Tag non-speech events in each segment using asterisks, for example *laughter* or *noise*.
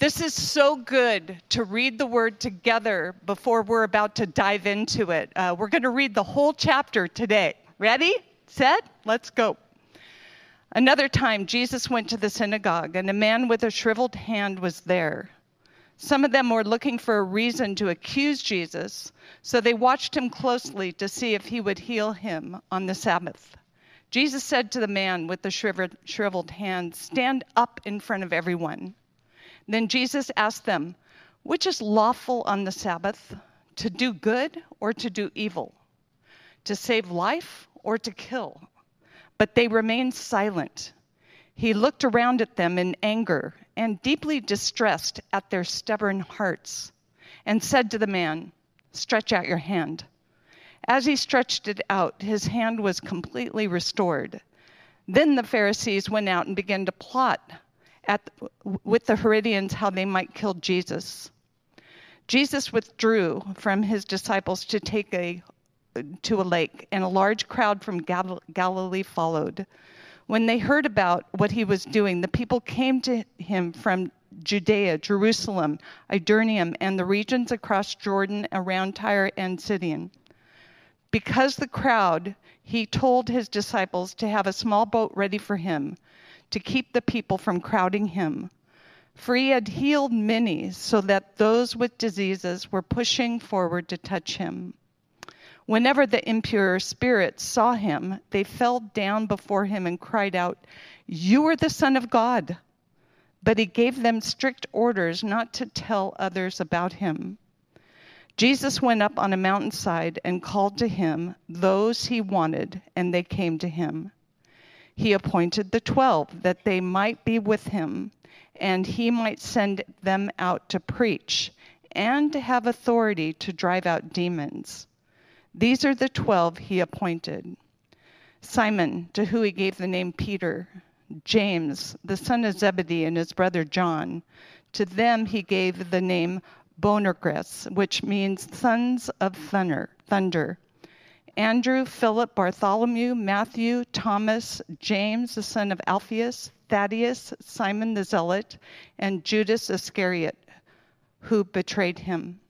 This is so good to read the word together before we're about to dive into it. Uh, we're going to read the whole chapter today. Ready? Set? Let's go. Another time, Jesus went to the synagogue, and a man with a shriveled hand was there. Some of them were looking for a reason to accuse Jesus, so they watched him closely to see if he would heal him on the Sabbath. Jesus said to the man with the shriveled hand, Stand up in front of everyone. Then Jesus asked them, Which is lawful on the Sabbath, to do good or to do evil, to save life or to kill? But they remained silent. He looked around at them in anger and deeply distressed at their stubborn hearts, and said to the man, Stretch out your hand. As he stretched it out, his hand was completely restored. Then the Pharisees went out and began to plot at, with the Herodians how they might kill Jesus. Jesus withdrew from his disciples to take a to a lake, and a large crowd from Gal- Galilee followed. When they heard about what he was doing, the people came to him from Judea, Jerusalem, Idumea, and the regions across Jordan around Tyre and Sidon. Because the crowd, he told his disciples to have a small boat ready for him to keep the people from crowding him. For he had healed many, so that those with diseases were pushing forward to touch him. Whenever the impure spirits saw him, they fell down before him and cried out, You are the Son of God. But he gave them strict orders not to tell others about him. Jesus went up on a mountainside and called to him those he wanted, and they came to him he appointed the twelve that they might be with him, and he might send them out to preach and to have authority to drive out demons. These are the twelve he appointed Simon, to whom he gave the name Peter, James, the son of Zebedee, and his brother John. To them he gave the name Boanerges, which means sons of thunder. thunder. Andrew, Philip, Bartholomew, Matthew, Thomas, James, the son of Alphaeus, Thaddeus, Simon the Zealot, and Judas Iscariot, who betrayed him.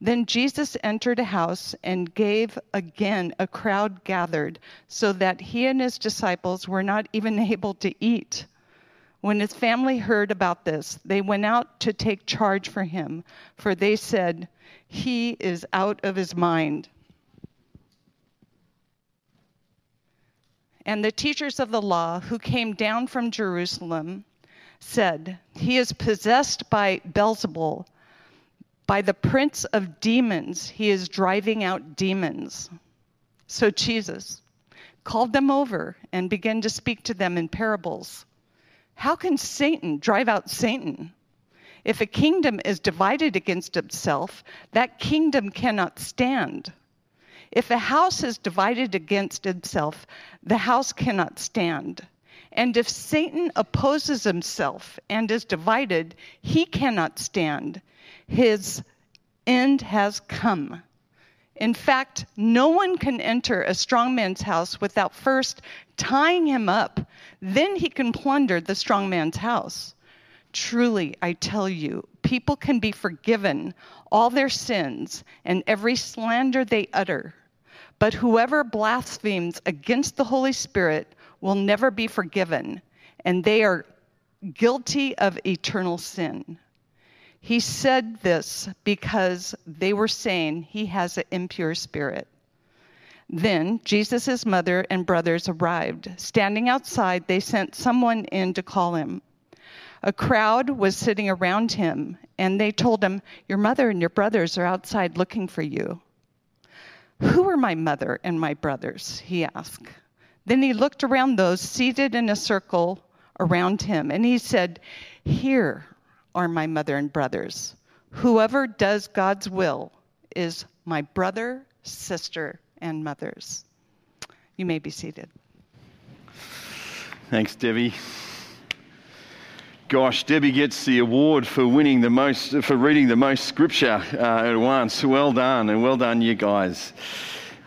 Then Jesus entered a house and gave again a crowd gathered, so that he and his disciples were not even *laughs* able to eat. When his family heard about this, they went out to take charge for him, for they said, He is out of his mind. And the teachers of the law who came down from Jerusalem said, He is possessed by Beelzebul, by the prince of demons. He is driving out demons. So Jesus called them over and began to speak to them in parables. How can Satan drive out Satan? If a kingdom is divided against itself, that kingdom cannot stand. If a house is divided against itself, the house cannot stand. And if Satan opposes himself and is divided, he cannot stand. His end has come. In fact, no one can enter a strong man's house without first tying him up. Then he can plunder the strong man's house. Truly, I tell you, people can be forgiven all their sins and every slander they utter. But whoever blasphemes against the Holy Spirit will never be forgiven, and they are guilty of eternal sin. He said this because they were saying he has an impure spirit. Then Jesus' mother and brothers arrived. Standing outside, they sent someone in to call him. A crowd was sitting around him, and they told him, Your mother and your brothers are outside looking for you. Who are my mother and my brothers? he asked. Then he looked around those seated in a circle around him, and he said, Here are my mother and brothers. Whoever does God's will is my brother, sister, and mothers. You may be seated. Thanks, Debbie. Gosh, Debbie gets the award for winning the most, for reading the most scripture uh, at once. Well done, and well done, you guys.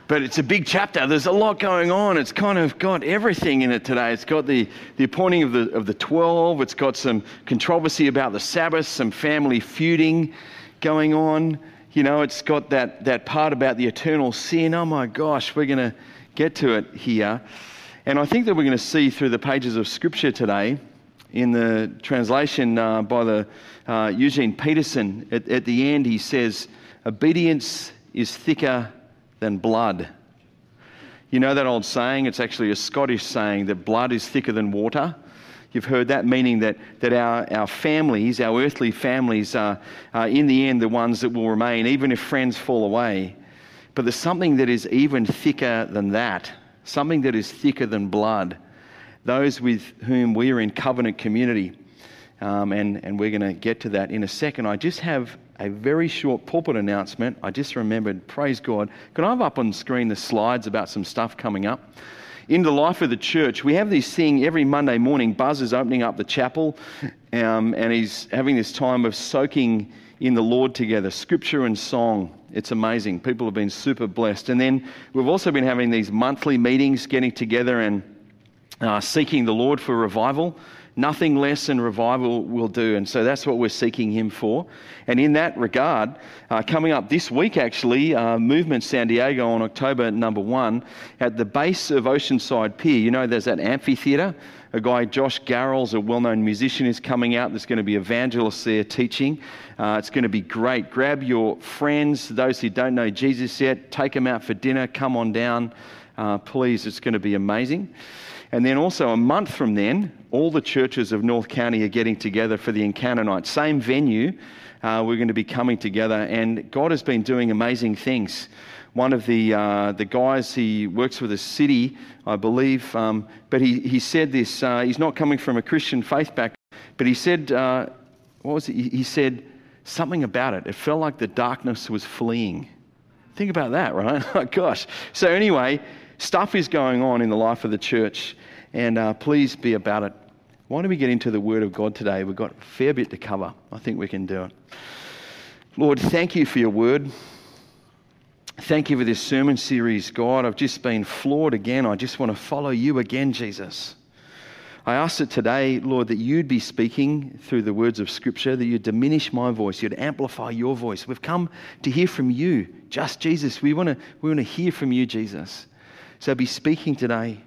but it's a big chapter. There's a lot going on. It's kind of got everything in it today. It's got the, the appointing of the, of the 12, it's got some controversy about the Sabbath, some family feuding going on. You know, it's got that, that part about the eternal sin. Oh my gosh, we're going to get to it here. And I think that we're going to see through the pages of Scripture today, in the translation uh, by the uh, Eugene Peterson, at, at the end he says, Obedience is thicker than blood. You know that old saying? It's actually a Scottish saying that blood is thicker than water. You've heard that, meaning that, that our, our families, our earthly families, are, are in the end the ones that will remain, even if friends fall away. But there's something that is even thicker than that, something that is thicker than blood. Those with whom we are in covenant community. Um, and, and we're going to get to that in a second. I just have a very short pulpit announcement. I just remembered, praise God. Can I have up on screen the slides about some stuff coming up? In the life of the church, we have this thing every Monday morning. Buzz is opening up the chapel um, and he's having this time of soaking in the Lord together, scripture and song. It's amazing. People have been super blessed. And then we've also been having these monthly meetings, getting together and uh, seeking the Lord for revival. Nothing less than revival will do. And so that's what we're seeking Him for. And in that regard, uh, coming up this week, actually, uh, Movement San Diego on October number one, at the base of Oceanside Pier, you know, there's that amphitheatre. A guy, Josh Garrels, a well known musician, is coming out. There's going to be evangelists there teaching. Uh, it's going to be great. Grab your friends, those who don't know Jesus yet, take them out for dinner, come on down. Uh, please, it's going to be amazing. And then also a month from then, all the churches of North County are getting together for the Encounter Night. Same venue, uh, we're going to be coming together, and God has been doing amazing things. One of the, uh, the guys, he works for the city, I believe, um, but he, he said this. Uh, he's not coming from a Christian faith background, but he said, uh, what was it? He said something about it. It felt like the darkness was fleeing. Think about that, right? *laughs* gosh. So, anyway, stuff is going on in the life of the church, and uh, please be about it. Why don't we get into the Word of God today? We've got a fair bit to cover. I think we can do it. Lord, thank you for your Word. Thank you for this sermon series, God. I've just been floored again. I just want to follow you again, Jesus. I ask that today, Lord, that you'd be speaking through the words of Scripture, that you'd diminish my voice, you'd amplify your voice. We've come to hear from you, just Jesus. We want to, we want to hear from you, Jesus. So be speaking today.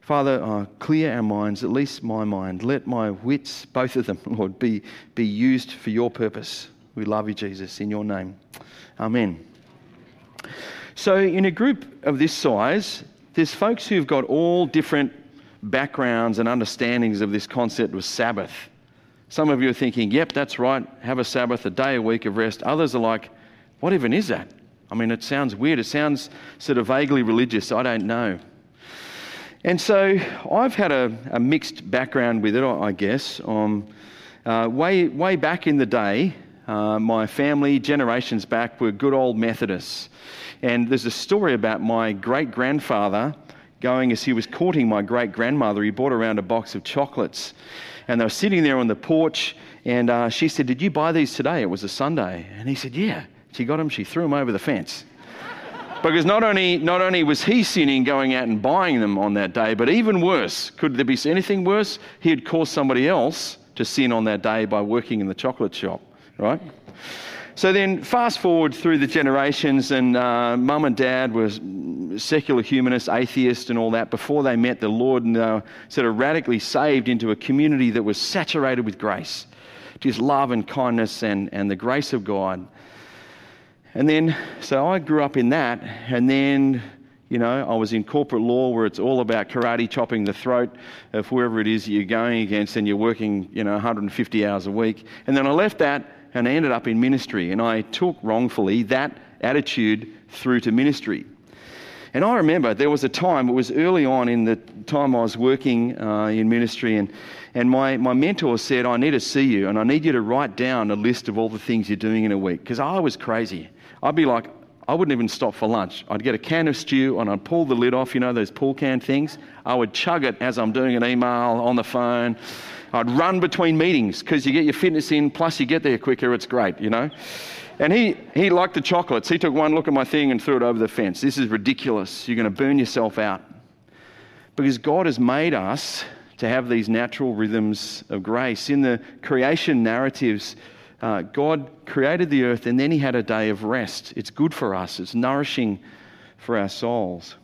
Father, uh, clear our minds, at least my mind. Let my wits, both of them, *laughs* Lord, be, be used for your purpose. We love you, Jesus, in your name. Amen. So, in a group of this size, there's folks who've got all different backgrounds and understandings of this concept of Sabbath. Some of you are thinking, yep, that's right, have a Sabbath, a day a week of rest. Others are like, what even is that? I mean, it sounds weird. It sounds sort of vaguely religious. I don't know. And so I've had a, a mixed background with it, I guess. Um, uh, way, way back in the day, uh, my family, generations back, were good old Methodists. And there's a story about my great grandfather going as he was courting my great grandmother. He brought around a box of chocolates. And they were sitting there on the porch. And uh, she said, Did you buy these today? It was a Sunday. And he said, Yeah. She got him, she threw him over the fence. because not only, not only was he sinning going out and buying them on that day, but even worse, could there be anything worse? He had caused somebody else to sin on that day by working in the chocolate shop, right? So then, fast forward through the generations, and uh, mum and dad were secular humanists, atheists, and all that before they met the Lord, and they were sort of radically saved into a community that was saturated with grace, just love and kindness and, and the grace of God. And then, so I grew up in that, and then, you know, I was in corporate law where it's all about karate chopping the throat of whoever it is you're going against, and you're working, you know, 150 hours a week. And then I left that and I ended up in ministry, and I took wrongfully that attitude through to ministry. And I remember there was a time, it was early on in the time I was working uh, in ministry, and, and my, my mentor said, I need to see you, and I need you to write down a list of all the things you're doing in a week. Because I was crazy. I'd be like, I wouldn't even stop for lunch. I'd get a can of stew and I'd pull the lid off, you know, those pull can things. I would chug it as I'm doing an email on the phone. I'd run between meetings because you get your fitness in, plus you get there quicker. It's great, you know. And he, he liked the chocolates. He took one look at my thing and threw it over the fence. This is ridiculous. You're going to burn yourself out. Because God has made us to have these natural rhythms of grace. In the creation narratives, uh, God created the earth and then He had a day of rest. It's good for us, it's nourishing for our souls.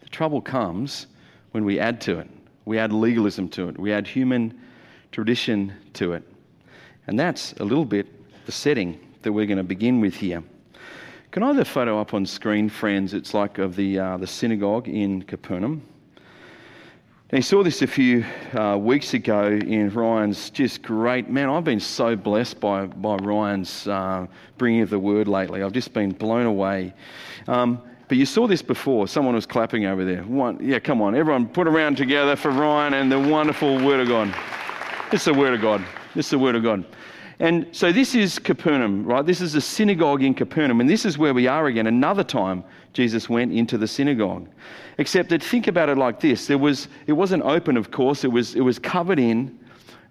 The trouble comes when we add to it. We add legalism to it. We add human tradition to it. And that's a little bit the setting that we're going to begin with here. Can I have the photo up on screen, friends? It's like of the, uh, the synagogue in Capernaum. And he saw this a few uh, weeks ago in Ryan's just great. Man, I've been so blessed by, by Ryan's uh, bringing of the word lately. I've just been blown away. Um, but you saw this before. Someone was clapping over there. One, yeah, come on. Everyone put around together for Ryan and the wonderful Word of God. It's the Word of God. It's the Word of God. And so this is Capernaum, right? This is a synagogue in Capernaum. And this is where we are again. Another time Jesus went into the synagogue. Except that think about it like this. There was, it wasn't open, of course. It was, it was covered in.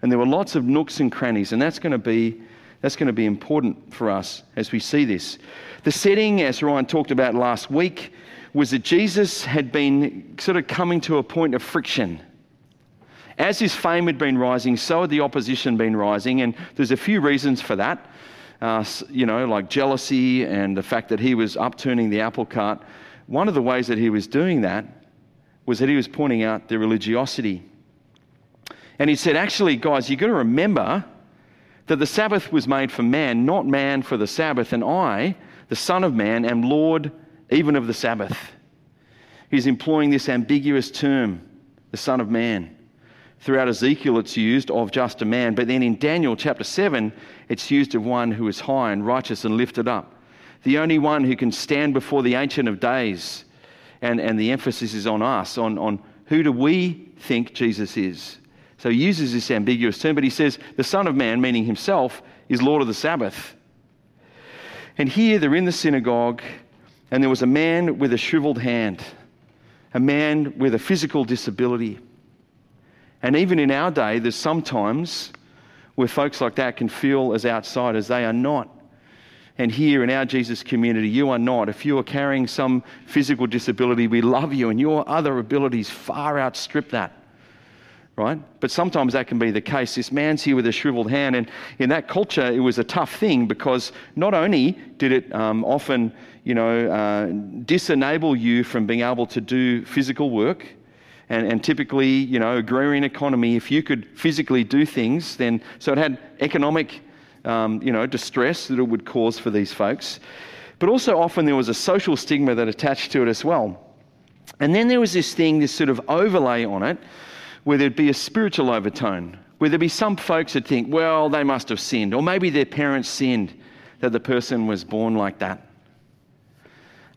And there were lots of nooks and crannies. And that's going to be, that's going to be important for us as we see this. The setting, as Ryan talked about last week, was that Jesus had been sort of coming to a point of friction as his fame had been rising, so had the opposition been rising, and there's a few reasons for that. Uh, you know, like jealousy and the fact that he was upturning the apple cart. One of the ways that he was doing that was that he was pointing out the religiosity. And he said, actually, guys, you've got to remember that the Sabbath was made for man, not man for the Sabbath, and I, the Son of Man, am Lord even of the Sabbath. He's employing this ambiguous term, the Son of Man. Throughout Ezekiel, it's used of just a man, but then in Daniel chapter 7, it's used of one who is high and righteous and lifted up. The only one who can stand before the Ancient of Days. And, and the emphasis is on us, on, on who do we think Jesus is. So he uses this ambiguous term, but he says the Son of Man, meaning himself, is Lord of the Sabbath. And here they're in the synagogue, and there was a man with a shriveled hand, a man with a physical disability. And even in our day, there's sometimes where folks like that can feel as outsiders. They are not. And here in our Jesus community, you are not. If you are carrying some physical disability, we love you, and your other abilities far outstrip that. Right? But sometimes that can be the case. This man's here with a shriveled hand, and in that culture, it was a tough thing because not only did it um, often, you know, uh, disenable you from being able to do physical work, and, and typically, you know, agrarian economy, if you could physically do things, then so it had economic, um, you know, distress that it would cause for these folks. But also often there was a social stigma that attached to it as well. And then there was this thing, this sort of overlay on it, where there'd be a spiritual overtone, where there'd be some folks that think, well, they must have sinned, or maybe their parents sinned that the person was born like that.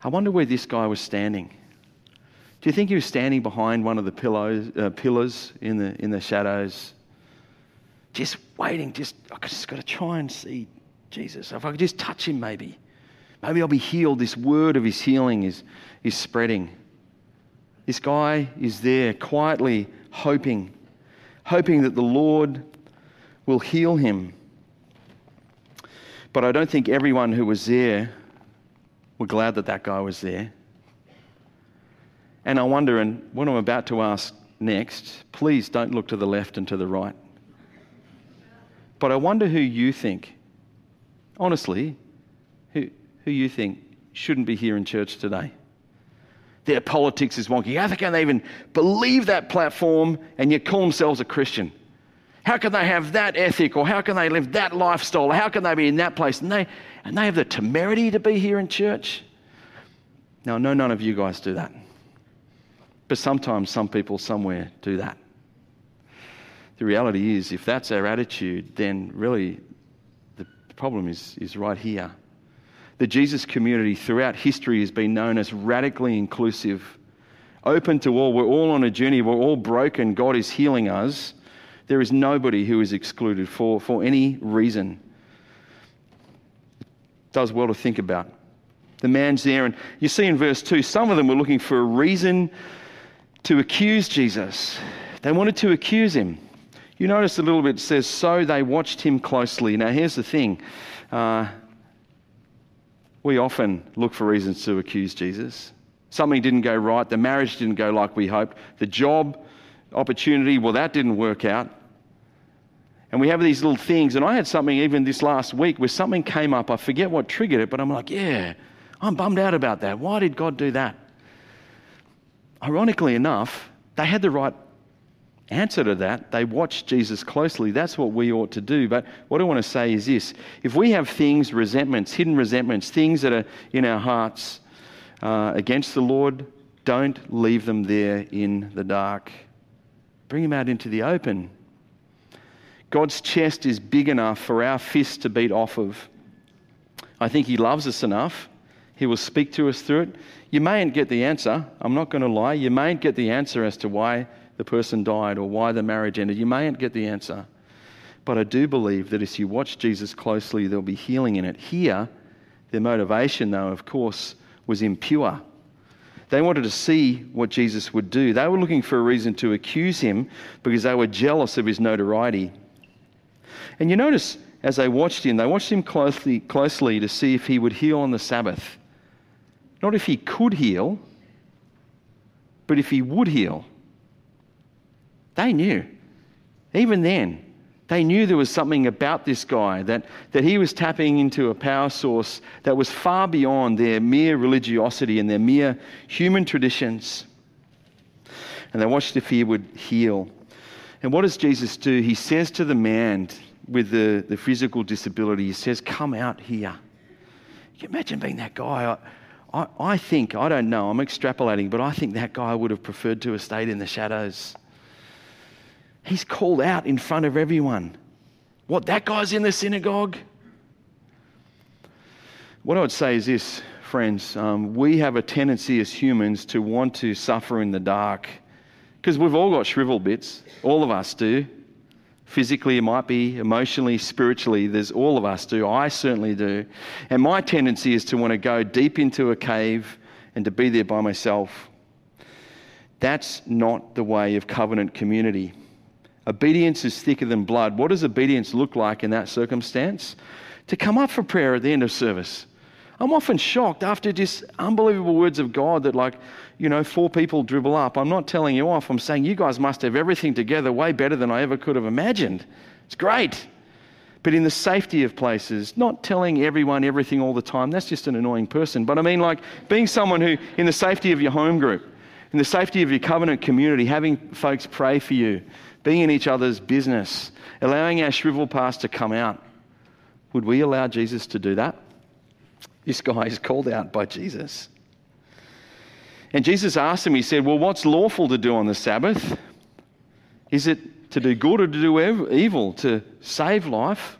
I wonder where this guy was standing. Do you think he was standing behind one of the pillows, uh, pillars in the, in the shadows, just waiting, just, I just got to try and see Jesus. If I could just touch him, maybe. Maybe I'll be healed. This word of his healing is, is spreading. This guy is there quietly hoping, hoping that the Lord will heal him. But I don't think everyone who was there were glad that that guy was there. And I wonder, and what I'm about to ask next, please don't look to the left and to the right. But I wonder who you think, honestly, who, who you think shouldn't be here in church today. Their politics is wonky. How can they even believe that platform and yet call themselves a Christian? How can they have that ethic or how can they live that lifestyle? How can they be in that place? And they, and they have the temerity to be here in church? Now, I know none of you guys do that. But sometimes some people somewhere do that. The reality is, if that's our attitude, then really the problem is, is right here. The Jesus community throughout history has been known as radically inclusive, open to all. We're all on a journey, we're all broken. God is healing us. There is nobody who is excluded for, for any reason. It does well to think about. The man's there, and you see in verse 2, some of them were looking for a reason to accuse Jesus. They wanted to accuse him. You notice a little bit it says, So they watched him closely. Now, here's the thing uh, we often look for reasons to accuse Jesus. Something didn't go right, the marriage didn't go like we hoped, the job opportunity, well, that didn't work out. And we have these little things. And I had something even this last week where something came up. I forget what triggered it, but I'm like, yeah, I'm bummed out about that. Why did God do that? Ironically enough, they had the right answer to that. They watched Jesus closely. That's what we ought to do. But what I want to say is this if we have things, resentments, hidden resentments, things that are in our hearts uh, against the Lord, don't leave them there in the dark. Bring them out into the open. God's chest is big enough for our fists to beat off of. I think He loves us enough. He will speak to us through it. You mayn't get the answer. I'm not going to lie. You mayn't get the answer as to why the person died or why the marriage ended. You mayn't get the answer. But I do believe that as you watch Jesus closely, there'll be healing in it. Here, their motivation, though, of course, was impure. They wanted to see what Jesus would do. They were looking for a reason to accuse him because they were jealous of his notoriety. And you notice as they watched him, they watched him closely, closely to see if he would heal on the Sabbath. Not if he could heal, but if he would heal. They knew. Even then, they knew there was something about this guy, that, that he was tapping into a power source that was far beyond their mere religiosity and their mere human traditions. And they watched if he would heal. And what does Jesus do? He says to the man, with the, the physical disability, he says, Come out here. You imagine being that guy. I, I, I think, I don't know, I'm extrapolating, but I think that guy would have preferred to have stayed in the shadows. He's called out in front of everyone. What, that guy's in the synagogue? What I would say is this, friends um, we have a tendency as humans to want to suffer in the dark because we've all got shrivel bits, all of us do. Physically, it might be, emotionally, spiritually, there's all of us do. I certainly do. And my tendency is to want to go deep into a cave and to be there by myself. That's not the way of covenant community. Obedience is thicker than blood. What does obedience look like in that circumstance? To come up for prayer at the end of service. I'm often shocked after just unbelievable words of God that, like, you know, four people dribble up. I'm not telling you off. I'm saying you guys must have everything together way better than I ever could have imagined. It's great. But in the safety of places, not telling everyone everything all the time, that's just an annoying person. But I mean, like, being someone who, in the safety of your home group, in the safety of your covenant community, having folks pray for you, being in each other's business, allowing our shrivel past to come out. Would we allow Jesus to do that? This guy is called out by Jesus. And Jesus asked him, He said, Well, what's lawful to do on the Sabbath? Is it to do good or to do evil? To save life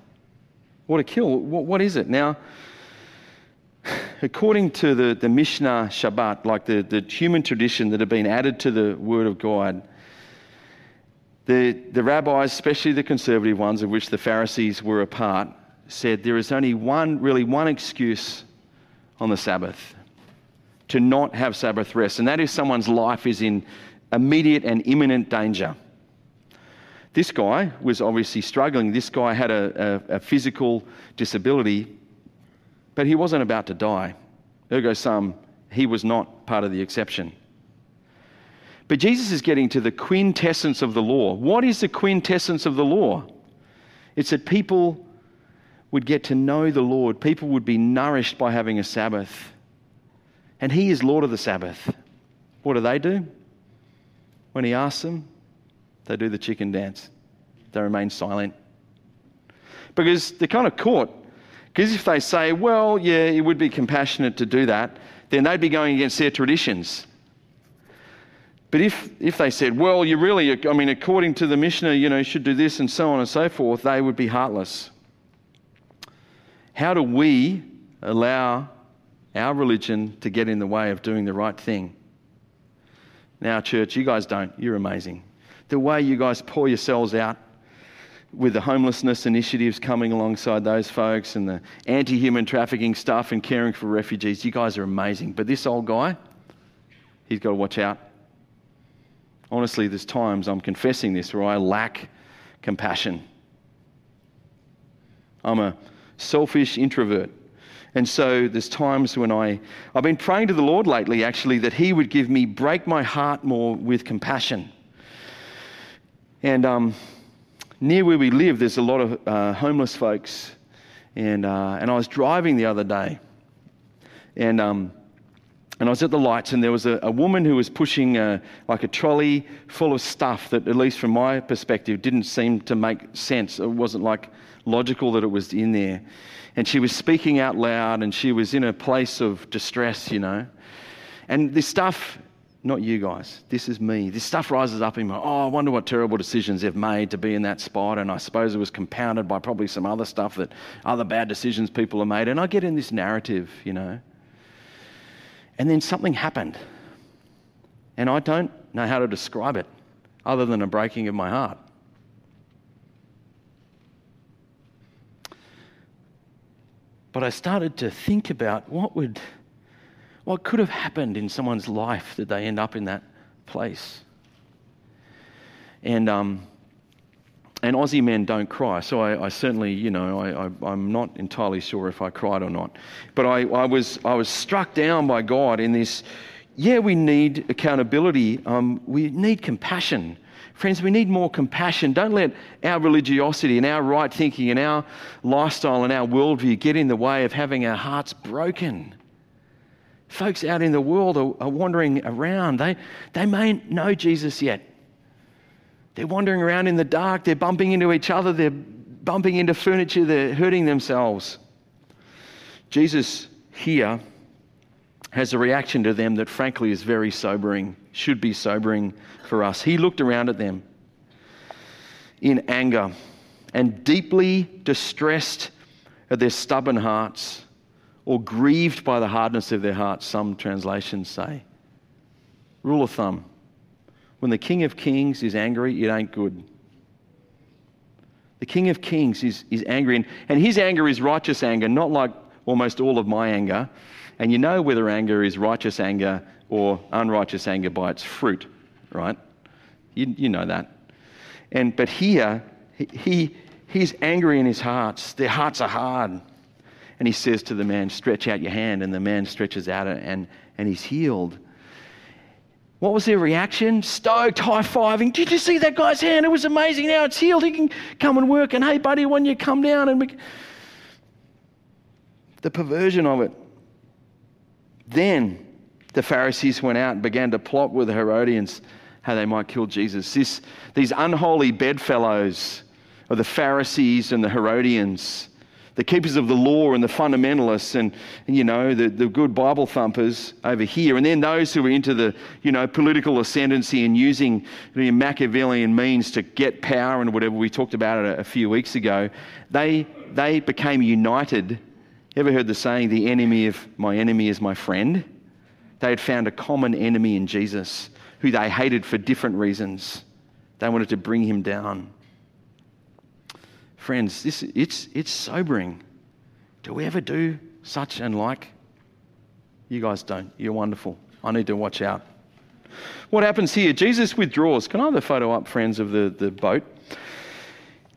or to kill? What is it? Now, according to the, the Mishnah Shabbat, like the, the human tradition that had been added to the Word of God, the, the rabbis, especially the conservative ones, of which the Pharisees were a part, said there is only one, really one excuse on the Sabbath to not have Sabbath rest, and that is someone's life is in immediate and imminent danger. This guy was obviously struggling. This guy had a, a, a physical disability, but he wasn't about to die. Ergo sum, he was not part of the exception. But Jesus is getting to the quintessence of the law. What is the quintessence of the law? It's that people would get to know the Lord, people would be nourished by having a Sabbath. And He is Lord of the Sabbath. What do they do? When He asks them, they do the chicken dance, they remain silent. Because they're kind of caught. Because if they say, well, yeah, it would be compassionate to do that, then they'd be going against their traditions. But if, if they said, well, you really, I mean, according to the Mishnah, you know, you should do this and so on and so forth, they would be heartless. How do we allow our religion to get in the way of doing the right thing? Now, church, you guys don't. You're amazing. The way you guys pour yourselves out with the homelessness initiatives coming alongside those folks and the anti human trafficking stuff and caring for refugees, you guys are amazing. But this old guy, he's got to watch out honestly, there's times I'm confessing this where I lack compassion. I'm a selfish introvert. And so there's times when I, I've been praying to the Lord lately actually that He would give me, break my heart more with compassion. And um, near where we live, there's a lot of uh, homeless folks. And, uh, and I was driving the other day. And, um, and I was at the lights, and there was a, a woman who was pushing a, like a trolley full of stuff that, at least from my perspective, didn't seem to make sense. It wasn't like logical that it was in there. And she was speaking out loud, and she was in a place of distress, you know. And this stuff, not you guys, this is me. This stuff rises up in my, oh, I wonder what terrible decisions they've made to be in that spot. And I suppose it was compounded by probably some other stuff that other bad decisions people have made. And I get in this narrative, you know. And then something happened. And I don't know how to describe it other than a breaking of my heart. But I started to think about what would what could have happened in someone's life that they end up in that place. And um, and Aussie men don't cry, so I, I certainly, you know, I, am not entirely sure if I cried or not. But I, I, was I was struck down by God in this. Yeah, we need accountability. Um, we need compassion Friends, we need more compassion. Don't let our religiosity and our right thinking and our lifestyle and our worldview get in the way of having our hearts broken. Folks out in the world are, are wandering around. They, they may know Jesus yet. They're wandering around in the dark. They're bumping into each other. They're bumping into furniture. They're hurting themselves. Jesus here has a reaction to them that, frankly, is very sobering, should be sobering for us. He looked around at them in anger and deeply distressed at their stubborn hearts or grieved by the hardness of their hearts, some translations say. Rule of thumb when the King of Kings is angry, it ain't good. The King of Kings is, is angry, and, and his anger is righteous anger, not like almost all of my anger. And you know whether anger is righteous anger or unrighteous anger by its fruit right? You, you know that. And, but here, he, he's angry in his hearts. Their hearts are hard. And he says to the man, Stretch out your hand. And the man stretches out and, and he's healed. What was their reaction? Stoked, high fiving. Did you see that guy's hand? It was amazing. Now it's healed. He can come and work. And hey, buddy, when you come down and. We... The perversion of it. Then the Pharisees went out and began to plot with the Herodians how they might kill Jesus. This, these unholy bedfellows of the Pharisees and the Herodians, the keepers of the law and the fundamentalists and, you know, the, the good Bible thumpers over here. And then those who were into the, you know, political ascendancy and using the Machiavellian means to get power and whatever we talked about it a, a few weeks ago, they, they became united. Ever heard the saying, the enemy of my enemy is my friend? They had found a common enemy in Jesus who they hated for different reasons. They wanted to bring him down. Friends, this, it's, it's sobering. Do we ever do such and like? You guys don't. You're wonderful. I need to watch out. What happens here? Jesus withdraws. Can I have the photo up, friends, of the, the boat?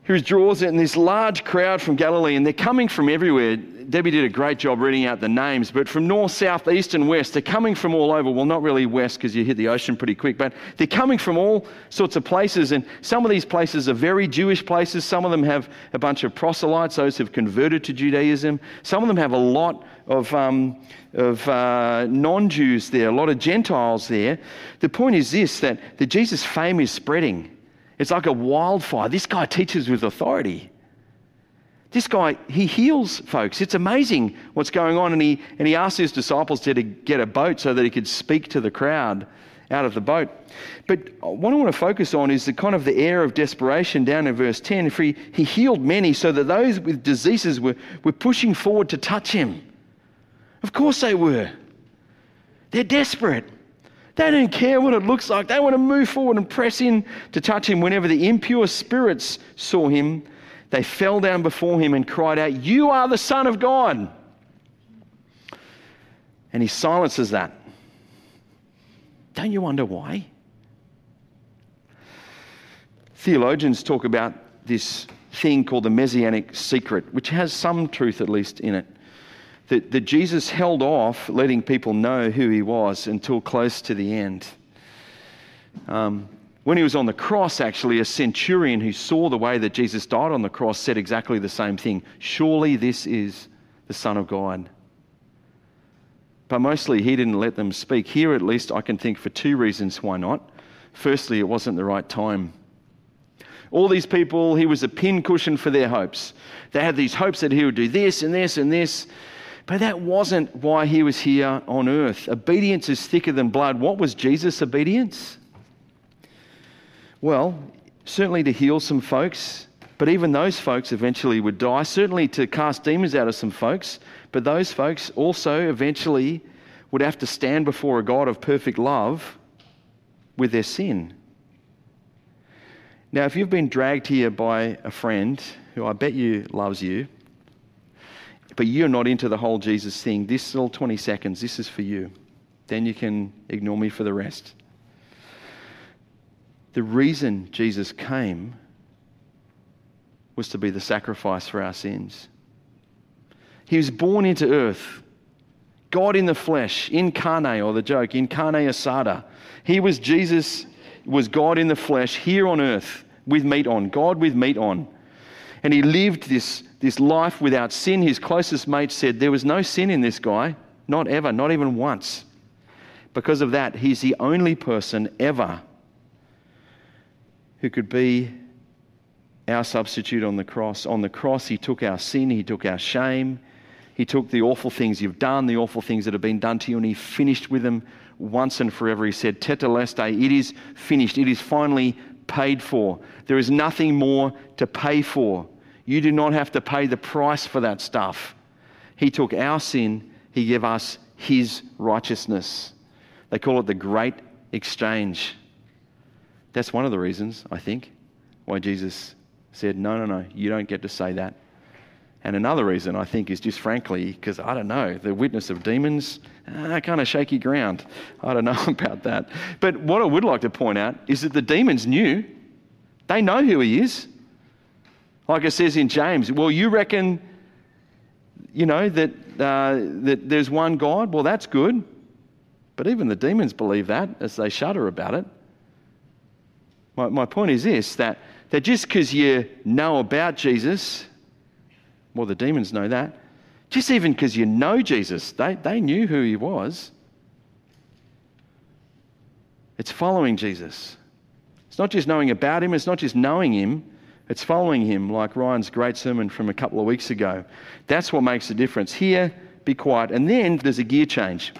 He withdraws in this large crowd from Galilee, and they're coming from everywhere. Debbie did a great job reading out the names, but from north, south, east, and west, they're coming from all over. Well, not really west because you hit the ocean pretty quick, but they're coming from all sorts of places. And some of these places are very Jewish places. Some of them have a bunch of proselytes, those who've converted to Judaism. Some of them have a lot of, um, of uh, non Jews there, a lot of Gentiles there. The point is this that the Jesus fame is spreading. It's like a wildfire. This guy teaches with authority. This guy, he heals folks. It's amazing what's going on. And he, and he asked his disciples to get a boat so that he could speak to the crowd out of the boat. But what I want to focus on is the kind of the air of desperation down in verse 10. For he, he healed many so that those with diseases were, were pushing forward to touch him. Of course they were. They're desperate. They don't care what it looks like. They want to move forward and press in to touch him. Whenever the impure spirits saw him, they fell down before him and cried out, You are the Son of God. And he silences that. Don't you wonder why? Theologians talk about this thing called the Messianic secret, which has some truth at least in it. That, that Jesus held off letting people know who he was until close to the end. Um, when he was on the cross, actually, a centurion who saw the way that Jesus died on the cross said exactly the same thing Surely this is the Son of God. But mostly he didn't let them speak. Here, at least, I can think for two reasons why not. Firstly, it wasn't the right time. All these people, he was a pincushion for their hopes. They had these hopes that he would do this and this and this. But that wasn't why he was here on earth. Obedience is thicker than blood. What was Jesus' obedience? Well, certainly to heal some folks, but even those folks eventually would die. Certainly to cast demons out of some folks, but those folks also eventually would have to stand before a God of perfect love with their sin. Now, if you've been dragged here by a friend who I bet you loves you, but you're not into the whole Jesus thing, this little 20 seconds, this is for you. Then you can ignore me for the rest. The reason Jesus came was to be the sacrifice for our sins. He was born into earth, God in the flesh, incarnate, or the joke, incarne asada. He was Jesus, was God in the flesh here on earth with meat on, God with meat on. And he lived this, this life without sin. His closest mate said there was no sin in this guy, not ever, not even once. Because of that, he's the only person ever who could be our substitute on the cross. On the cross, he took our sin, he took our shame, he took the awful things you've done, the awful things that have been done to you, and he finished with them once and forever. He said, Tetelestai, it is finished, it is finally paid for. There is nothing more to pay for. You do not have to pay the price for that stuff. He took our sin, He gave us His righteousness. They call it the great exchange. That's one of the reasons, I think, why Jesus said, No, no, no, you don't get to say that. And another reason, I think, is just frankly, because I don't know, the witness of demons, ah, kind of shaky ground. I don't *laughs* know about that. But what I would like to point out is that the demons knew. They know who he is. Like it says in James, well, you reckon, you know, that, uh, that there's one God? Well, that's good. But even the demons believe that as they shudder about it. My, my point is this that, that just because you know about Jesus, well, the demons know that. Just even because you know Jesus, they, they knew who he was. It's following Jesus. It's not just knowing about him, it's not just knowing him, it's following him, like Ryan's great sermon from a couple of weeks ago. That's what makes the difference. Here, be quiet. And then there's a gear change.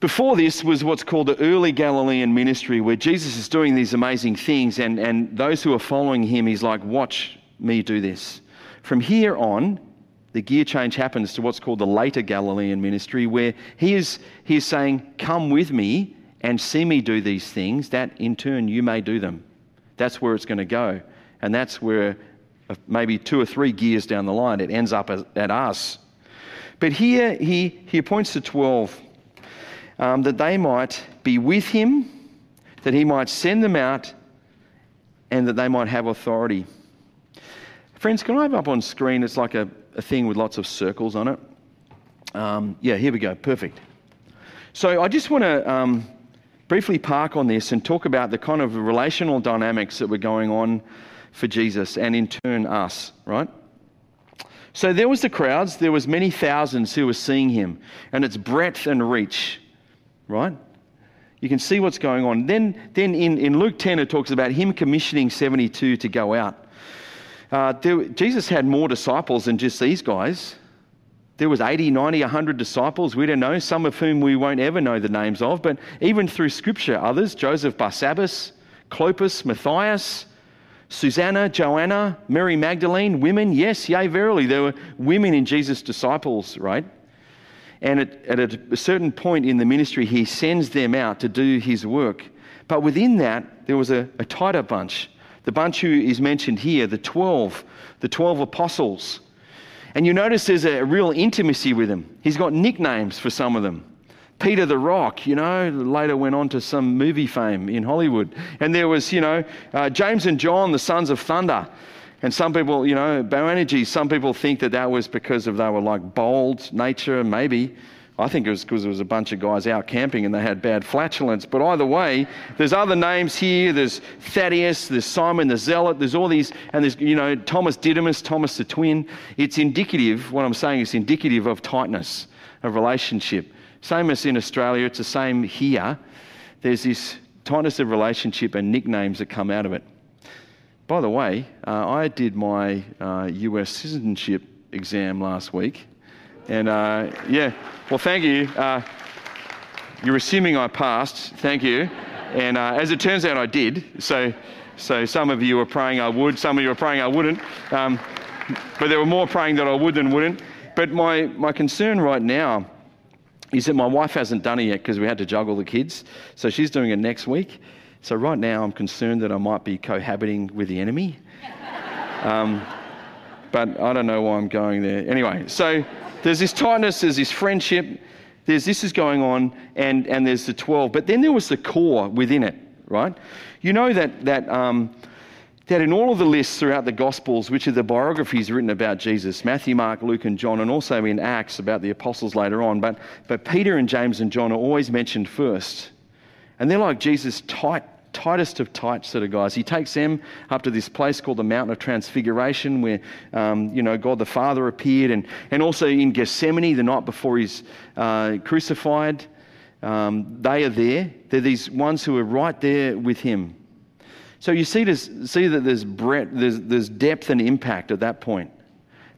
Before this was what's called the early Galilean ministry, where Jesus is doing these amazing things, and, and those who are following him, he's like, Watch me do this. From here on, the gear change happens to what's called the later Galilean ministry, where he is, he is saying, Come with me and see me do these things, that in turn you may do them. That's where it's going to go. And that's where uh, maybe two or three gears down the line, it ends up at us. But here he, he points to 12 um, that they might be with him, that he might send them out, and that they might have authority. Friends, can I have up on screen? It's like a, a thing with lots of circles on it. Um, yeah, here we go. Perfect. So I just want to um, briefly park on this and talk about the kind of relational dynamics that were going on for Jesus and in turn us, right? So there was the crowds, there was many thousands who were seeing him, and its breadth and reach right? You can see what's going on. Then, then in, in Luke 10, it talks about him commissioning 72 to go out. Uh, there, Jesus had more disciples than just these guys. There was 80, 90, 100 disciples. We don't know, some of whom we won't ever know the names of. But even through Scripture, others, Joseph Barsabbas, Clopas, Matthias, Susanna, Joanna, Mary Magdalene, women, yes, yea, verily, there were women in Jesus' disciples, right? And at, at, a certain point in the ministry, he sends them out to do his work. But within that, there was a, a tighter bunch. The bunch who is mentioned here, the 12, the 12 apostles. And you notice there's a real intimacy with him. He's got nicknames for some of them Peter the Rock, you know, later went on to some movie fame in Hollywood. And there was, you know, uh, James and John, the sons of thunder. And some people, you know, Boanerges, some people think that that was because of they were like bold nature, maybe. I think it was because there was a bunch of guys out camping and they had bad flatulence. But either way, there's other names here. There's Thaddeus, there's Simon the Zealot, there's all these, and there's, you know, Thomas Didymus, Thomas the twin. It's indicative, what I'm saying is indicative of tightness of relationship. Same as in Australia, it's the same here. There's this tightness of relationship and nicknames that come out of it. By the way, uh, I did my uh, US citizenship exam last week. And uh, yeah, well, thank you. Uh, you're assuming I passed. Thank you. And uh, as it turns out, I did. So, so some of you were praying I would, some of you were praying I wouldn't. Um, but there were more praying that I would than wouldn't. But my, my concern right now is that my wife hasn't done it yet because we had to juggle the kids. So she's doing it next week. So right now, I'm concerned that I might be cohabiting with the enemy. Um, but I don't know why I'm going there. Anyway, so there's this tightness, there's this friendship, there's this is going on, and, and there's the 12. But then there was the core within it, right? You know that, that, um, that in all of the lists throughout the Gospels, which are the biographies written about Jesus Matthew, Mark, Luke, and John, and also in Acts about the apostles later on, but, but Peter and James and John are always mentioned first. And they're like Jesus' tight tightest of tight sort of guys. He takes them up to this place called the Mountain of Transfiguration, where um, you know God the Father appeared, and and also in Gethsemane the night before he's uh, crucified. Um, they are there. They're these ones who are right there with him. So you see, this, see that there's, breadth, there's, there's depth and impact at that point.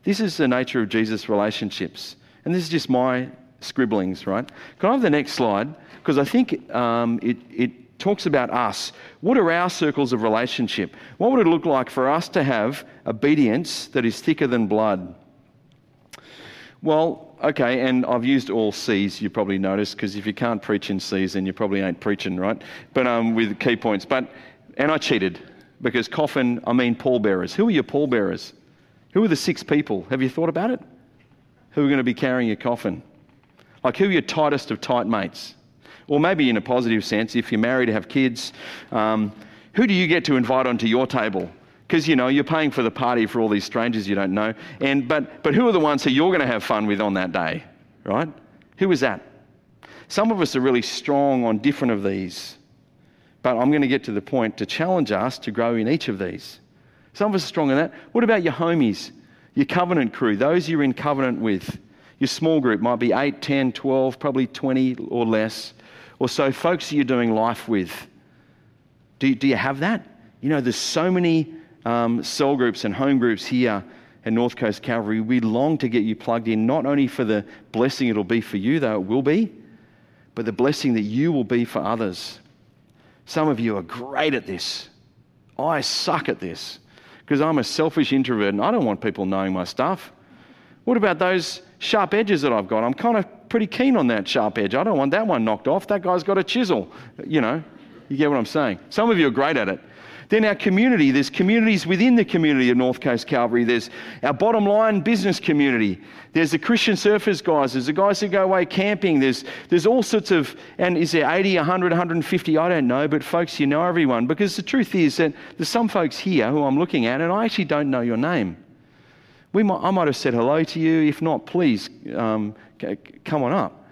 This is the nature of Jesus' relationships. And this is just my scribblings, right? Can I have the next slide? Because I think um, it, it talks about us. What are our circles of relationship? What would it look like for us to have obedience that is thicker than blood? Well, okay, and I've used all C's, you probably noticed, because if you can't preach in C's, then you probably ain't preaching, right? But um, with key points. But, and I cheated, because coffin, I mean pallbearers. Who are your pallbearers? Who are the six people? Have you thought about it? Who are going to be carrying your coffin? Like, who are your tightest of tight mates? Or maybe in a positive sense, if you're married, have kids, um, who do you get to invite onto your table? Because you know you're paying for the party for all these strangers you don't know. And but but who are the ones who you're going to have fun with on that day, right? Who is that? Some of us are really strong on different of these, but I'm going to get to the point to challenge us to grow in each of these. Some of us are strong in that. What about your homies, your covenant crew, those you're in covenant with? Your small group might be 8, 10, 12, probably 20 or less or so folks you're doing life with. Do do you have that? You know, there's so many um, cell groups and home groups here at North Coast Calvary. We long to get you plugged in, not only for the blessing it'll be for you, though it will be, but the blessing that you will be for others. Some of you are great at this. I suck at this because I'm a selfish introvert and I don't want people knowing my stuff. What about those sharp edges that I've got? I'm kind of pretty keen on that sharp edge. I don't want that one knocked off. That guy's got a chisel. You know, you get what I'm saying. Some of you are great at it. Then our community, there's communities within the community of North Coast Calvary. There's our bottom line business community. There's the Christian surfers guys. There's the guys who go away camping. There's, there's all sorts of, and is there 80, 100, 150? I don't know, but folks, you know everyone. Because the truth is that there's some folks here who I'm looking at, and I actually don't know your name. We might, I might have said hello to you. If not, please um, come on up.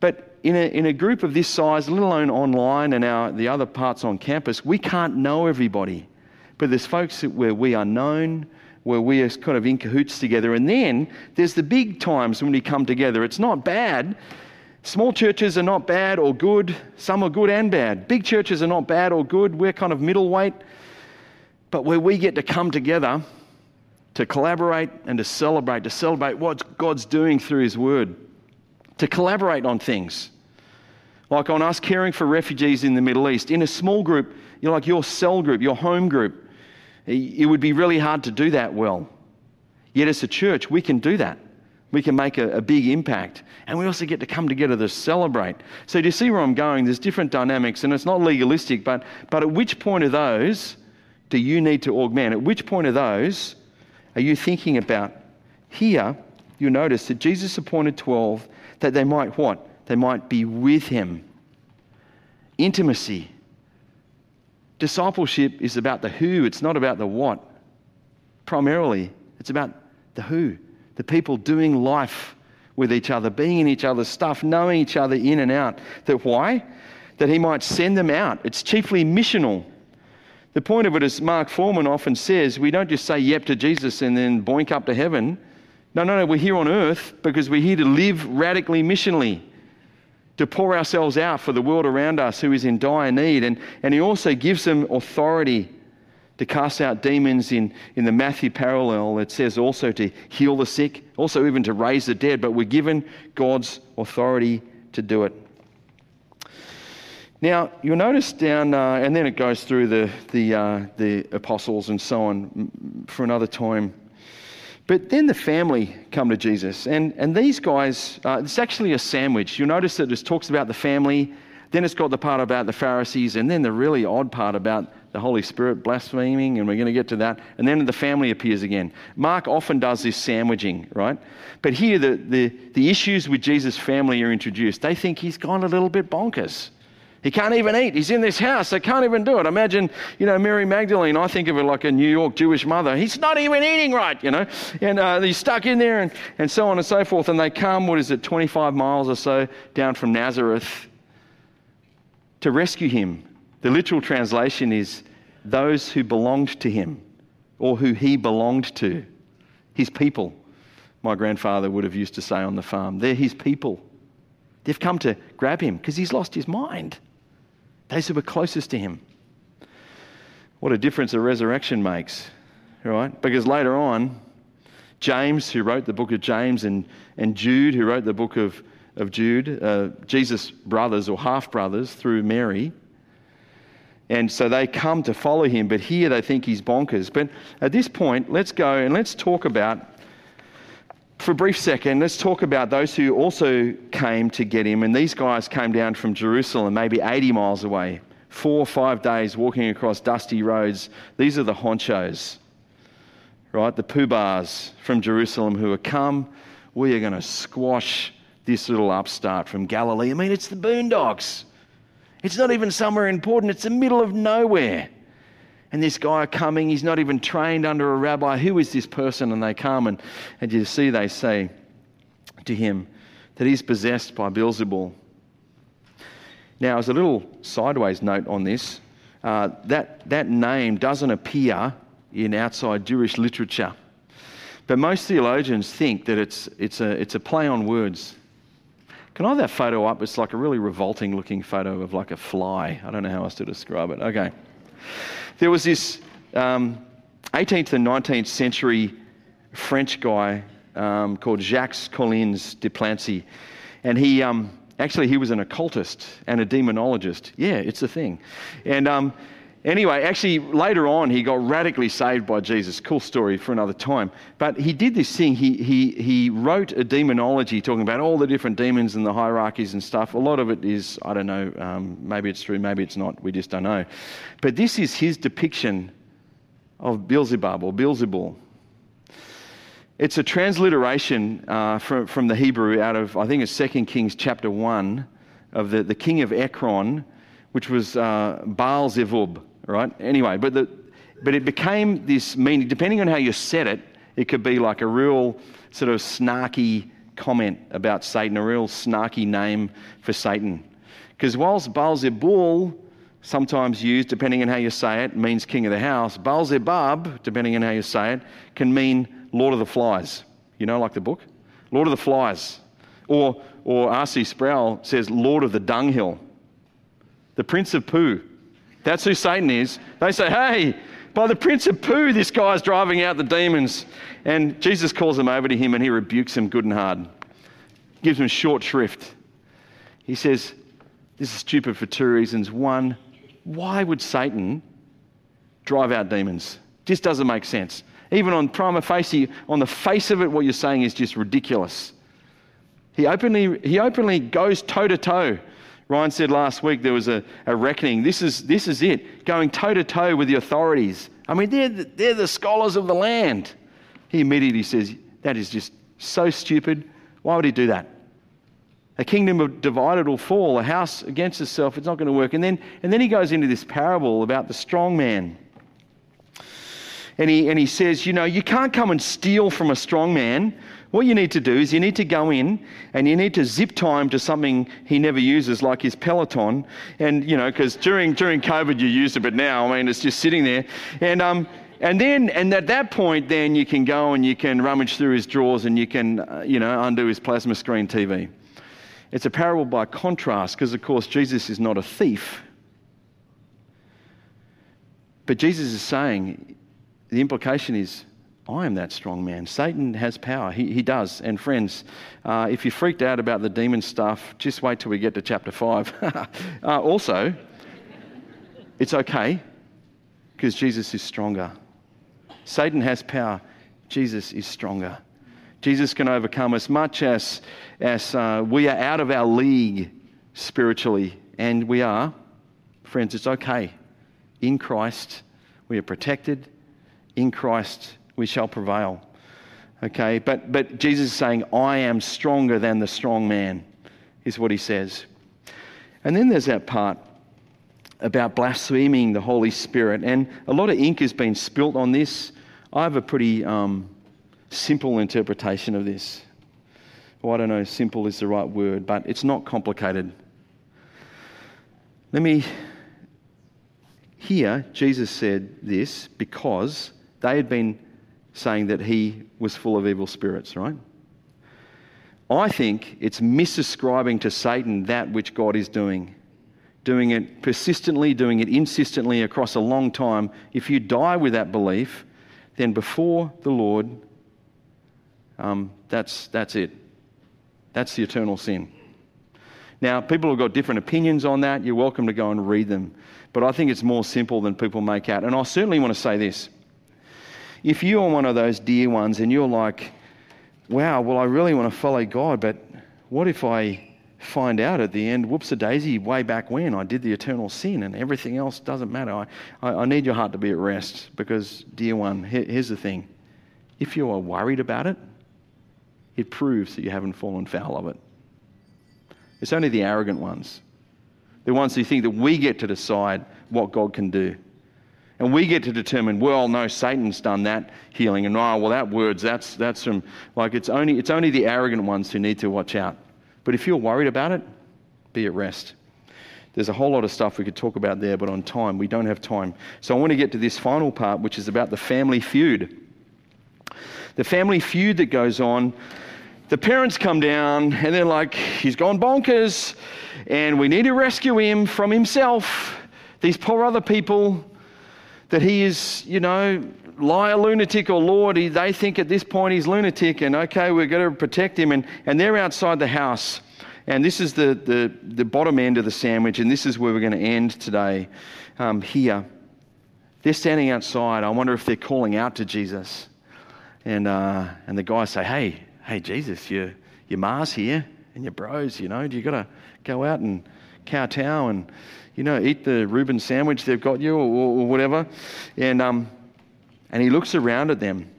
But in a, in a group of this size, let alone online and our, the other parts on campus, we can't know everybody. But there's folks where we are known, where we are kind of in cahoots together. And then there's the big times when we come together. It's not bad. Small churches are not bad or good. Some are good and bad. Big churches are not bad or good. We're kind of middleweight. But where we get to come together to collaborate and to celebrate, to celebrate what God's doing through His Word, to collaborate on things. Like on us caring for refugees in the Middle East, in a small group, you're like your cell group, your home group, it would be really hard to do that well. Yet as a church, we can do that. We can make a, a, big impact. And we also get to come together to celebrate. So, do you see where I'm going? There's different dynamics, and it's not legalistic, but, but at which point of those do you need to augment? At which point of those are you thinking about? Here, you'll notice that Jesus appointed 12 that they might what? they might be with him. Intimacy. Discipleship is about the who, it's not about the what. Primarily, it's about the who, the people doing life with each other, being in each other's stuff, knowing each other in and out. That why? That he might send them out. It's chiefly missional. The point of it is, Mark Foreman often says, we don't just say yep to Jesus and then boink up to heaven. No, no, no, we're here on earth because we're here to live radically missionally, to pour ourselves out for the world around us who is in dire need. And, and he also gives them authority to cast out demons in, in the Matthew parallel. It says also to heal the sick, also even to raise the dead, but we're given God's authority to do it. Now, you'll notice down, uh, and then it goes through the, the, uh, the apostles and so on for another time. But then the family come to Jesus. And, and these guys, uh, it's actually a sandwich. You'll notice that it talks about the family, then it's got the part about the Pharisees, and then the really odd part about the Holy Spirit blaspheming, and we're going to get to that. And then the family appears again. Mark often does this sandwiching, right? But here, the, the, the issues with Jesus' family are introduced. They think he's gone a little bit bonkers. He can't even eat. He's in this house. They can't even do it. Imagine, you know, Mary Magdalene. I think of her like a New York Jewish mother. He's not even eating right, you know. And uh, he's stuck in there and, and so on and so forth. And they come, what is it, 25 miles or so down from Nazareth to rescue him. The literal translation is those who belonged to him or who he belonged to. His people, my grandfather would have used to say on the farm. They're his people. They've come to grab him because he's lost his mind those who were closest to him. What a difference a resurrection makes, right? Because later on, James, who wrote the book of James, and, and Jude, who wrote the book of, of Jude, uh, Jesus' brothers or half brothers through Mary. And so they come to follow him, but here they think he's bonkers. But at this point, let's go and let's talk about for a brief second, let's talk about those who also came to get him. And these guys came down from Jerusalem, maybe 80 miles away, four or five days walking across dusty roads. These are the honchos, right? The poobahs from Jerusalem who have come. We are going to squash this little upstart from Galilee. I mean, it's the boondocks. It's not even somewhere important, it's the middle of nowhere and this guy coming, he's not even trained under a rabbi. Who is this person? And they come, and, and you see, they say to him that he's possessed by Beelzebul. Now, as a little sideways note on this, uh, that, that name doesn't appear in outside Jewish literature. But most theologians think that it's, it's, a, it's a play on words. Can I have that photo up? It's like a really revolting looking photo of like a fly. I don't know how else to describe it. Okay. There was this um, 18th and 19th century French guy um, called Jacques Collins de Plancy, and he um, actually he was an occultist and a demonologist. Yeah, it's a thing. And um, Anyway, actually, later on, he got radically saved by Jesus. Cool story for another time. But he did this thing. He, he, he wrote a demonology talking about all the different demons and the hierarchies and stuff. A lot of it is, I don't know, um, maybe it's true, maybe it's not. We just don't know. But this is his depiction of Beelzebub or Beelzebul. It's a transliteration uh, from, from the Hebrew out of, I think it's 2 Kings chapter 1, of the, the king of Ekron, which was uh, Baal Zebub right? Anyway, but, the, but it became this meaning, depending on how you said it, it could be like a real sort of snarky comment about Satan, a real snarky name for Satan. Because whilst Baal-zebul, sometimes used, depending on how you say it, means king of the house, Baal-zebub, depending on how you say it, can mean Lord of the Flies. You know, like the book? Lord of the Flies. Or, or R.C. Sproul says Lord of the Dunghill. The Prince of Pooh. That's who Satan is. They say, hey, by the Prince of Pooh, this guy's driving out the demons. And Jesus calls them over to him and he rebukes them good and hard, gives them short shrift. He says, This is stupid for two reasons. One, why would Satan drive out demons? Just doesn't make sense. Even on prima facie, on the face of it, what you're saying is just ridiculous. He openly, he openly goes toe to toe Ryan said last week there was a, a reckoning. This is, this is it, going toe to toe with the authorities. I mean, they're, the, they're the scholars of the land. He immediately says, That is just so stupid. Why would he do that? A kingdom divided will fall. A house against itself, it's not going to work. And then, and then he goes into this parable about the strong man. And he, and he says, You know, you can't come and steal from a strong man. What you need to do is you need to go in and you need to zip time to something he never uses, like his Peloton. And, you know, because during, during COVID you used it, but now, I mean, it's just sitting there. And, um, and then, and at that point, then you can go and you can rummage through his drawers and you can, uh, you know, undo his plasma screen TV. It's a parable by contrast because, of course, Jesus is not a thief. But Jesus is saying the implication is, I am that strong man. Satan has power. He, he does. And friends, uh, if you're freaked out about the demon stuff, just wait till we get to chapter 5. *laughs* uh, also, it's okay because Jesus is stronger. Satan has power. Jesus is stronger. Jesus can overcome as much as, as uh, we are out of our league spiritually, and we are. Friends, it's okay. In Christ, we are protected. In Christ, we shall prevail. Okay, but, but Jesus is saying, I am stronger than the strong man, is what he says. And then there's that part about blaspheming the Holy Spirit. And a lot of ink has been spilt on this. I have a pretty um, simple interpretation of this. Well, I don't know, simple is the right word, but it's not complicated. Let me. Here, Jesus said this because they had been saying that he was full of evil spirits, right? I think it's misascribing to Satan that which God is doing. Doing it persistently, doing it insistently across a long time. If you die with that belief, then before the Lord, um, that's, that's it. That's the eternal sin. Now, people have got different opinions on that. You're welcome to go and read them. But I think it's more simple than people make out. And I certainly want to say this. If you are one of those dear ones and you're like, wow, well, I really want to follow God, but what if I find out at the end, whoops a daisy, way back when I did the eternal sin and everything else doesn't matter? I, I, I need your heart to be at rest because, dear one, here, here's the thing. If you are worried about it, it proves that you haven't fallen foul of it. It's only the arrogant ones, the ones who think that we get to decide what God can do. And we get to determine, well, no, Satan's done that healing, and oh, well, that word's that's that's from like it's only it's only the arrogant ones who need to watch out. But if you're worried about it, be at rest. There's a whole lot of stuff we could talk about there, but on time, we don't have time. So I want to get to this final part, which is about the family feud. The family feud that goes on the parents come down and they're like, he's gone bonkers and we need to rescue him from himself. These poor other people that he is, you know, liar, lunatic, or Lord. He, they think at this point he's lunatic and okay, we're going to protect him. And, and they're outside the house. And this is the, the, the bottom end of the sandwich, and this is where we're going to end today um, here. They're standing outside. I wonder if they're calling out to Jesus. And, uh, and the guys say, Hey, hey, Jesus, your, your Mars here and your bros, you know, do you got to go out and kowtow and, you know, eat the Reuben sandwich they've got you or, or whatever? And, um, and he looks around at them.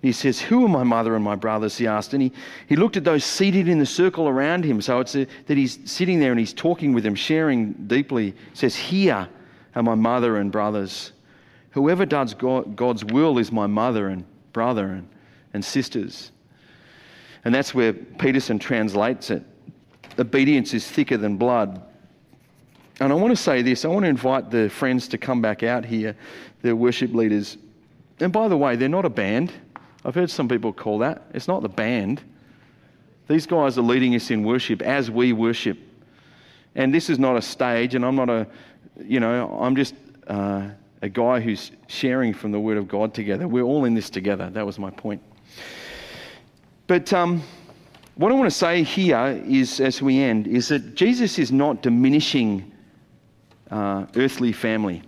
He says, Who are my mother and my brothers? He asked. And he, he looked at those seated in the circle around him. So it's a, that he's sitting there and he's talking with them, sharing deeply. He says, Here are my mother and brothers. Whoever does God, God's will is my mother and brother and and sisters. And that's where Peterson translates it. Obedience is thicker than blood. And I want to say this I want to invite the friends to come back out here, the worship leaders. And by the way, they're not a band. I've heard some people call that. It's not the band. These guys are leading us in worship as we worship. And this is not a stage, and I'm not a, you know, I'm just uh, a guy who's sharing from the Word of God together. We're all in this together. That was my point. But um, what I want to say here is, as we end, is that Jesus is not diminishing uh, earthly family.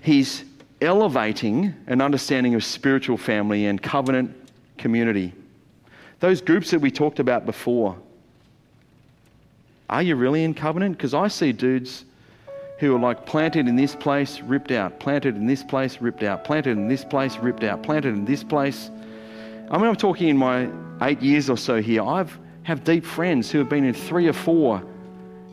He's elevating an understanding of spiritual family and covenant community. Those groups that we talked about before. Are you really in covenant? Because I see dudes who are like planted in this place, ripped out, planted in this place, ripped out, planted in this place, ripped out, planted in this place, I mean, I'm talking in my eight years or so here, I've have deep friends who have been in three or four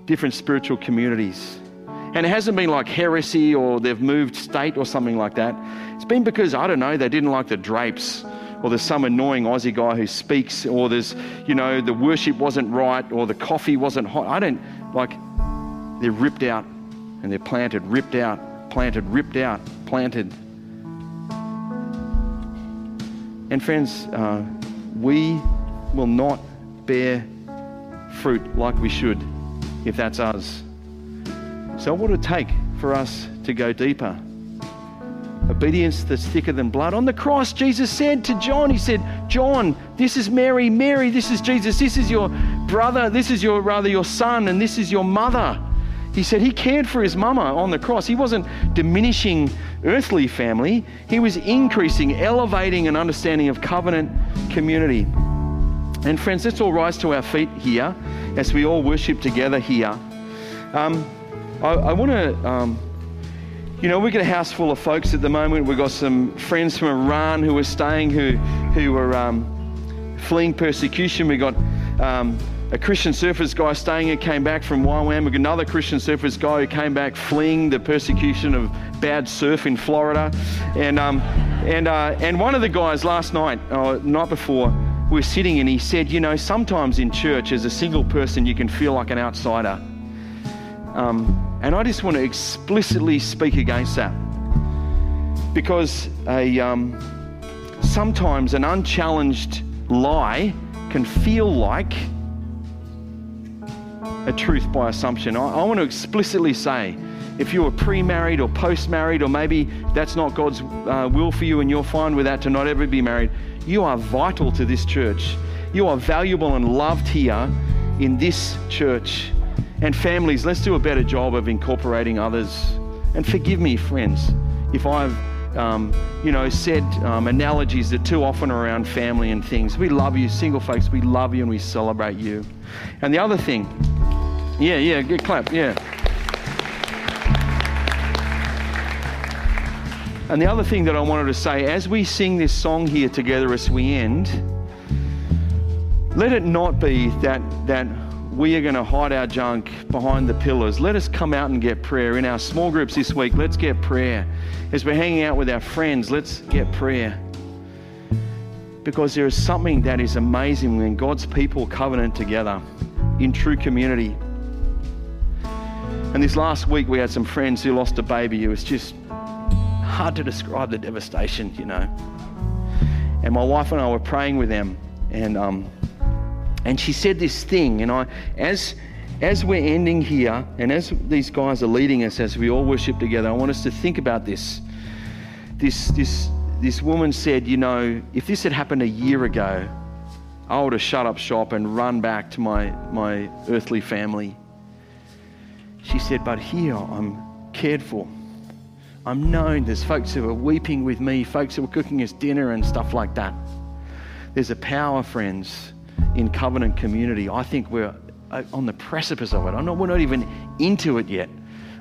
different spiritual communities. And it hasn't been like heresy or they've moved state or something like that. It's been because, I don't know, they didn't like the drapes or there's some annoying Aussie guy who speaks or there's, you know, the worship wasn't right or the coffee wasn't hot. I don't, like, they're ripped out and they're planted, ripped out, planted, ripped out, planted. And friends, uh, we will not bear fruit like we should if that's us. So, what would it take for us to go deeper? Obedience that's thicker than blood. On the cross, Jesus said to John, He said, John, this is Mary. Mary, this is Jesus. This is your brother. This is your, rather, your son, and this is your mother. He said he cared for his mama on the cross. He wasn't diminishing earthly family, he was increasing, elevating an understanding of covenant community. And friends, let's all rise to our feet here as we all worship together here. Um, I, I want to, um, you know, we've got a house full of folks at the moment. We've got some friends from Iran who are staying, who who were um, fleeing persecution. We've got um, a Christian surfers guy staying here, came back from YWAM. We've got another Christian surfers guy who came back fleeing the persecution of bad surf in Florida, and um, and uh, and one of the guys last night, uh, night before we were sitting and he said, You know, sometimes in church, as a single person, you can feel like an outsider. Um, and I just want to explicitly speak against that. Because a, um, sometimes an unchallenged lie can feel like a truth by assumption. I, I want to explicitly say if you are pre married or post married, or maybe that's not God's uh, will for you and you're fine with that to not ever be married, you are vital to this church. You are valuable and loved here in this church. And families, let's do a better job of incorporating others. And forgive me, friends, if I've um, you know, said um, analogies that too often are around family and things. We love you, single folks. We love you and we celebrate you. And the other thing, yeah, yeah, good clap, yeah. And the other thing that I wanted to say, as we sing this song here together as we end, let it not be that, that we are going to hide our junk behind the pillars. Let us come out and get prayer. In our small groups this week, let's get prayer. As we're hanging out with our friends, let's get prayer. Because there is something that is amazing when God's people covenant together in true community. And this last week, we had some friends who lost a baby. It was just hard to describe the devastation, you know. And my wife and I were praying with them, and um, and she said this thing, and I, as as we're ending here, and as these guys are leading us as we all worship together, I want us to think about this. This this this woman said, you know, if this had happened a year ago, I would have shut up shop and run back to my my earthly family. She said, but here I'm cared for. I'm known. There's folks who are weeping with me, folks who are cooking us dinner and stuff like that. There's a power, friends, in covenant community. I think we're uh, on the precipice of it. I'm not, we're not even into it yet.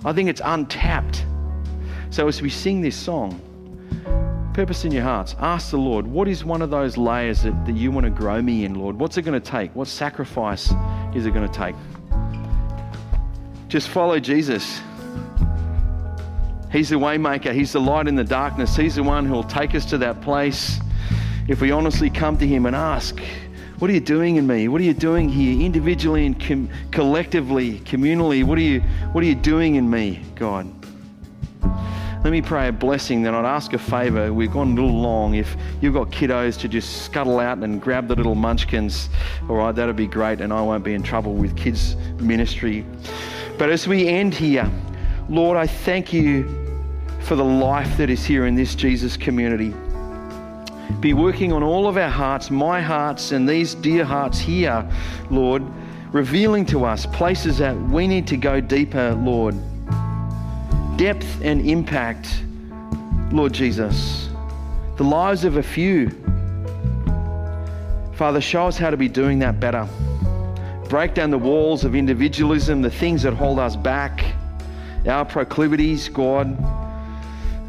I think it's untapped. So as we sing this song, purpose in your hearts, ask the Lord, what is one of those layers that, that you want to grow me in, Lord? What's it going to take? What sacrifice is it going to take? Just follow Jesus. He's the waymaker. He's the light in the darkness. He's the one who will take us to that place if we honestly come to Him and ask, What are you doing in me? What are you doing here, individually and com- collectively, communally? What are, you, what are you doing in me, God? Let me pray a blessing. Then I'd ask a favor. We've gone a little long. If you've got kiddos to just scuttle out and grab the little munchkins, all right, that'd be great, and I won't be in trouble with kids' ministry. But as we end here, Lord, I thank you for the life that is here in this Jesus community. Be working on all of our hearts, my hearts, and these dear hearts here, Lord, revealing to us places that we need to go deeper, Lord. Depth and impact, Lord Jesus. The lives of a few. Father, show us how to be doing that better. Break down the walls of individualism, the things that hold us back, our proclivities, God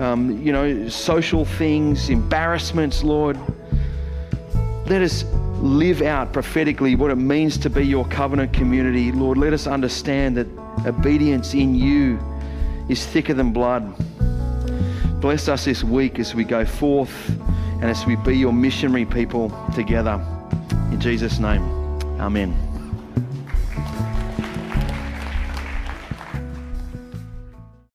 um, you know, social things, embarrassments, Lord. let us live out prophetically what it means to be your covenant community. Lord, let us understand that obedience in you is thicker than blood. Bless us this week as we go forth and as we be your missionary people together. In Jesus' name, amen.